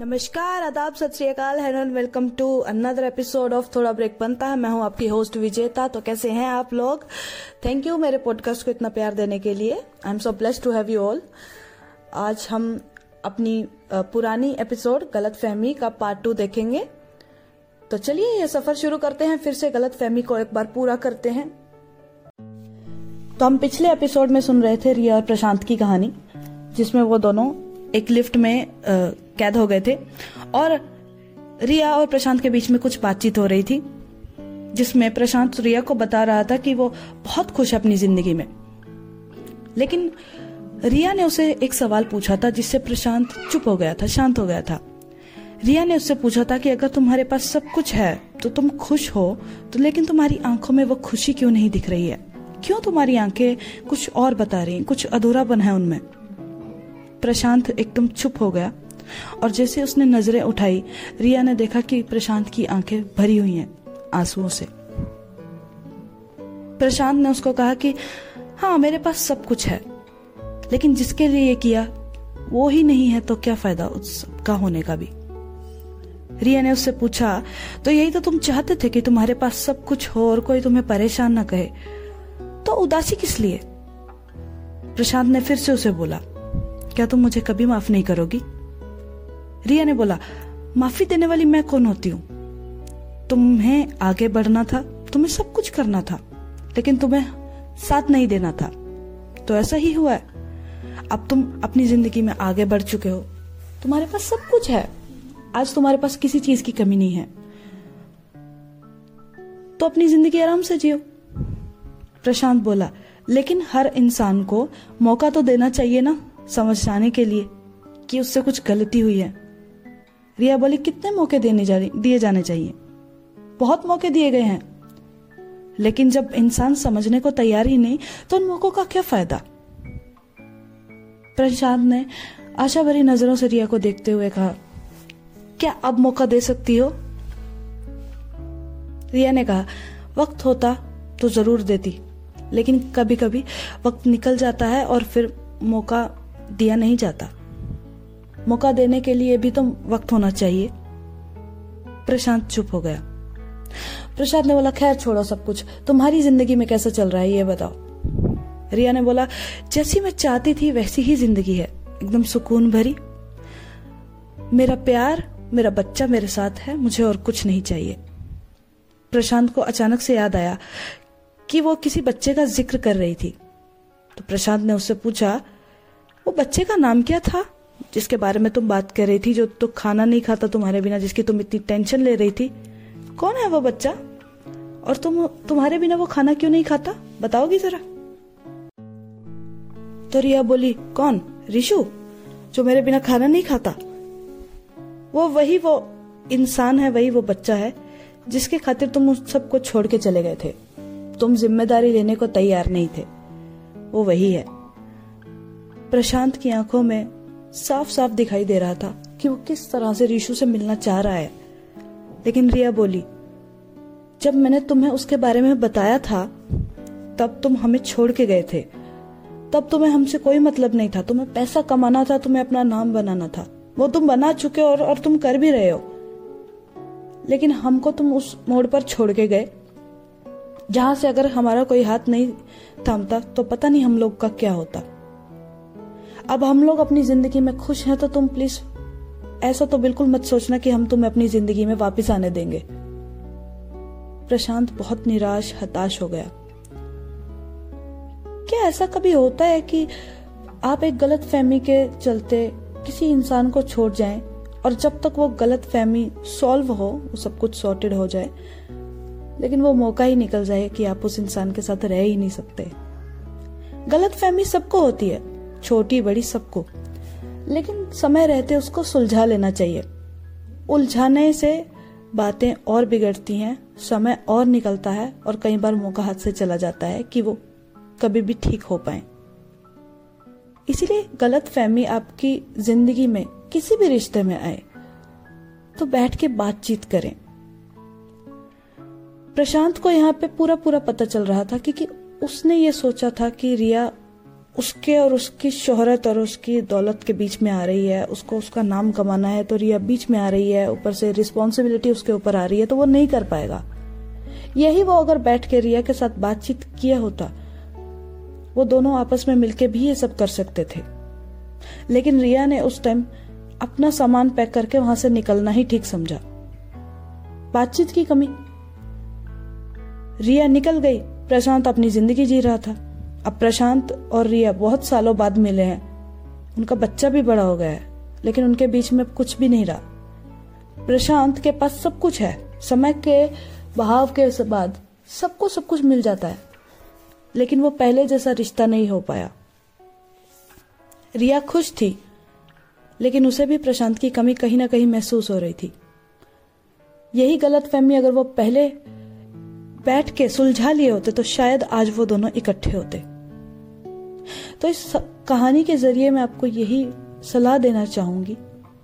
नमस्कार, आदाब, सत श्रीकाल welcome to another episode of थोड़ा ब्रेक बनता है। मैं हूँ आपकी होस्ट विजेता तो कैसे हैं आप लोग? थैंक यू मेरे पॉडकास्ट को इतना प्यार देने के लिए। I am so bless to have you all आज हम अपनी पुरानी एपिसोड गलत फहमी का पार्ट टू देखेंगे। तो चलिए, ये सफ़र शुरू करते हैं, फिर से गलत फहमी को एक बार पूरा करते हैं। तो हम पिछले एपिसोड में सुन रहे थे रिया और प्रशांत की कहानी, जिसमें वो दोनों एक लिफ्ट में कैद हो गए थे। और रिया और प्रशांत के बीच में कुछ बातचीत हो रही थी, जिसमें प्रशांत रिया को बता रहा था कि वो बहुत खुश है अपनी ज़िंदगी में। लेकिन रिया ने उसे एक सवाल पूछा था, जिससे प्रशांत चुप हो गया था, शांत हो गया था। रिया ने उससे पूछा था कि अगर तुम्हारे पास सब कुछ है तो तुम खुश हो तो लेकिन तुम्हारी आँखों में वो खुशी क्यों नहीं दिख रही है? क्यों तुम्हारी आँखें कुछ और बता रही कुछ अधूरा बन है उनमें? प्रशांत एकदम चुप हो गया और जैसे उसने नज़रें उठाई, रिया ने देखा कि प्रशांत की आँखें भरी हुई हैं आंसुओं से। प्रशांत ने उसको कहा कि हाँ मेरे पास सब कुछ है, लेकिन जिसके लिए ये किया, वो ही नहीं है तो क्या फ़ायदा उस होने का भी? रिया ने उससे पूछा तो यही तो तुम चाहते थे कि तुम्हारे पास सब कुछ हो और कोई तुम्हें परेशान ना कहे तो उदासी किस लिए? प्रशांत ने फिर से उसे बोला क्या तुम मुझे कभी माफ़ नहीं करोगी? रिया ने बोला, माफ़ी देने वाली मैं कौन होती हूँ? तुम्हें आगे बढ़ना था, तुम्हें सब कुछ करना था, लेकिन तुम्हें साथ नहीं देना था। तो ऐसा ही हुआ है। अब तुम अपनी ज़िंदगी में आगे बढ़ चुके हो। तुम्हारे पास सब कुछ है। आज तुम्हारे पास किसी चीज़ की कमी नहीं है। तो अपनी ज़िंदगी आराम से जियो। प्रशांत बोला, लेकिन हर इंसान को मौका तो देना चाहिए ना? समझाने के लिए कि उससे कुछ गलती हुई है। रिया बोली, कितने मौके देने जा दिए जाने चाहिए। बहुत मौके दिए गए हैं। लेकिन जब इंसान समझने को तैयार ही नहीं तो उन मौकों का क्या फ़ायदा? प्रशांत ने आशा भरी नज़रों से रिया को देखते हुए कहा, क्या अब मौका दे सकती हो? रिया ने कहा, वक्त होता तो ज़रूर देती, लेकिन कभी कभी वक्त निकल जाता है और फिर मौका दिया नहीं जाता। मौका देने के लिए भी तो वक्त होना चाहिए। प्रशांत चुप हो गया। प्रशांत ने बोला, खैर, छोड़ो सब कुछ। तुम्हारी ज़िंदगी में कैसा चल रहा है, ये बताओ? रिया ने बोला, जैसी मैं चाहती थी, वैसी ही ज़िंदगी है। एकदम सुकून भरी। मेरा प्यार, मेरा बच्चा मेरे साथ है, मुझे और कुछ नहीं चाहिए। प्रशांत को अचानक से याद आया कि वो किसी बच्चे का ज़िक्र कर रही थी। तो प्रशांत ने उससे पूछा वो बच्चे का नाम क्या था? जिसके बारे में तुम बात कर रही थी, जो तो खाना नहीं खाता तुम्हारे बिना, जिसकी तुम इतनी टेंशन ले रही थी। कौन है वो बच्चा? और तुम, तुम्हारे बिना वो खाना क्यों नहीं खाता? बताओगी जरा। तो रिया बोली, कौन? रिशु? जो मेरे बिना खाना नहीं खाता? वो वही वो इंसान है, वही वो बच्चा है, जिसके खातिर तुम उस सबको छोड़ के चले गए थे। तुम ज़िम्मेदारी लेने को तैयार नहीं थे। वो वही है। प्रशांत की आँखों में साफ़ साफ़ दिखाई दे रहा था कि वो किस तरह से रीशु से मिलना चाह रहा है। लेकिन रिया बोली जब मैंने तुम्हें उसके बारे में बताया था तब तुम हमें छोड़ के गए थे। तब तुम्हें हमसे कोई मतलब नहीं था। तुम्हें पैसा कमाना था तुम्हें अपना नाम बनाना था। वो तुम बना चुके और, और तुम कर भी रहे हो। लेकिन हमको तुम उस मोड़ पर छोड़ के गए। जहाँ से अगर हमारा कोई हाथ नहीं थामता तो पता नहीं हम लोग का क्या होता। अब हम लोग अपनी ज़िंदगी में खुश हैं तो तुम प्लीज़ ऐसा तो बिल्कुल मत सोचना कि हम तुम्हें अपनी ज़िंदगी में वापस आने देंगे। प्रशांत बहुत निराश, हताश हो गया। क्या ऐसा कभी होता है कि आप एक गलत फहमी के चलते किसी इंसान को छोड़ जाएँ और जब तक वो गलत फहमी सॉल्व हो, वो सब कुछ सॉर्टेड हो जाए, लेकिन वो मौका ही निकल जाए कि आप उस इंसान के साथ रह ही नहीं सकते। गलत फहमी सबको होती है। छोटी बड़ी सबको। लेकिन समय रहते उसको सुलझा लेना चाहिए। उलझाने से बातें और बिगड़ती हैं, समय और निकलता है और कई बार मौका हाथ से चला जाता है कि वो कभी भी ठीक हो पाए। इसीलिए गलत फहमी आपकी ज़िंदगी में किसी भी रिश्ते में आए तो बैठ के बातचीत करें। प्रशांत को यहाँ पे पूरा पूरा पता चल रहा था, क्योंकि उसने ये सोचा था कि रिया उसके और उसकी शोहरत और उसकी दौलत के बीच में आ रही है, उसको उसका नाम कमाना है तो रिया बीच में आ रही है, ऊपर से रिस्पॉन्सिबिलिटी उसके ऊपर आ रही है तो वो नहीं कर पाएगा। यही वो अगर बैठ के रिया के साथ बातचीत किया होता, वो दोनों आपस में मिलके भी ये सब कर सकते थे। लेकिन रिया ने उस टाइम अपना सामान पैक करके वहाँ से निकलना ही ठीक समझा। बातचीत की कमी। रिया निकल गई, प्रशांत अपनी ज़िंदगी जी रहा था। अब प्रशांत और रिया बहुत सालों बाद मिले हैं। उनका बच्चा भी बड़ा हो गया है, लेकिन उनके बीच में कुछ भी नहीं रहा। प्रशांत के पास सब कुछ है। समय के बहाव के बाद सबको सब कुछ मिल जाता है। लेकिन वो पहले जैसा रिश्ता नहीं हो पाया। रिया खुश थी, लेकिन उसे भी प्रशांत की कमी कहीं ना कहीं महसूस हो रही थी। यही गलत फहमी अगर वो पहले बैठ के सुलझा लिए होते तो शायद आज वो दोनों इकट्ठे होते। तो इस कहानी के ज़रिए मैं आपको यही सलाह देना चाहूँगी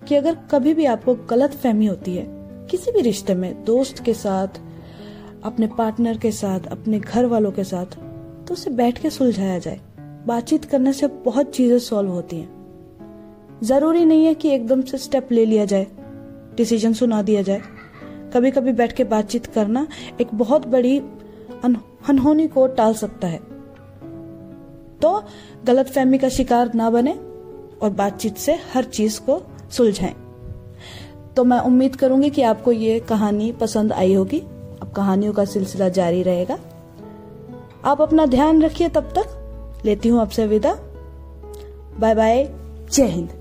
कि अगर कभी भी आपको गलत फहमी होती है, किसी भी रिश्ते में, दोस्त के साथ, अपने पार्टनर के साथ, अपने घर वालों के साथ तो उसे बैठ के सुलझाया जाए। बातचीत करने से बहुत चीज़ें सॉल्व होती हैं। ज़रूरी नहीं है कि एकदम से स्टेप ले लिया जाए डिसीज़न सुना दिया जाए। कभी कभी बैठ के बातचीत करना एक बहुत बड़ी अनहोनी को टाल सकता है। तो गलत फहमी का शिकार ना बने और बातचीत से हर चीज़ को सुलझाएँ। तो मैं उम्मीद करूँगी कि आपको ये कहानी पसंद आई होगी। अब कहानियों का सिलसिला जारी रहेगा। आप अपना ध्यान रखिए तब तक। लेती हूँ आपसे विदा। Bye bye. जय हिंद।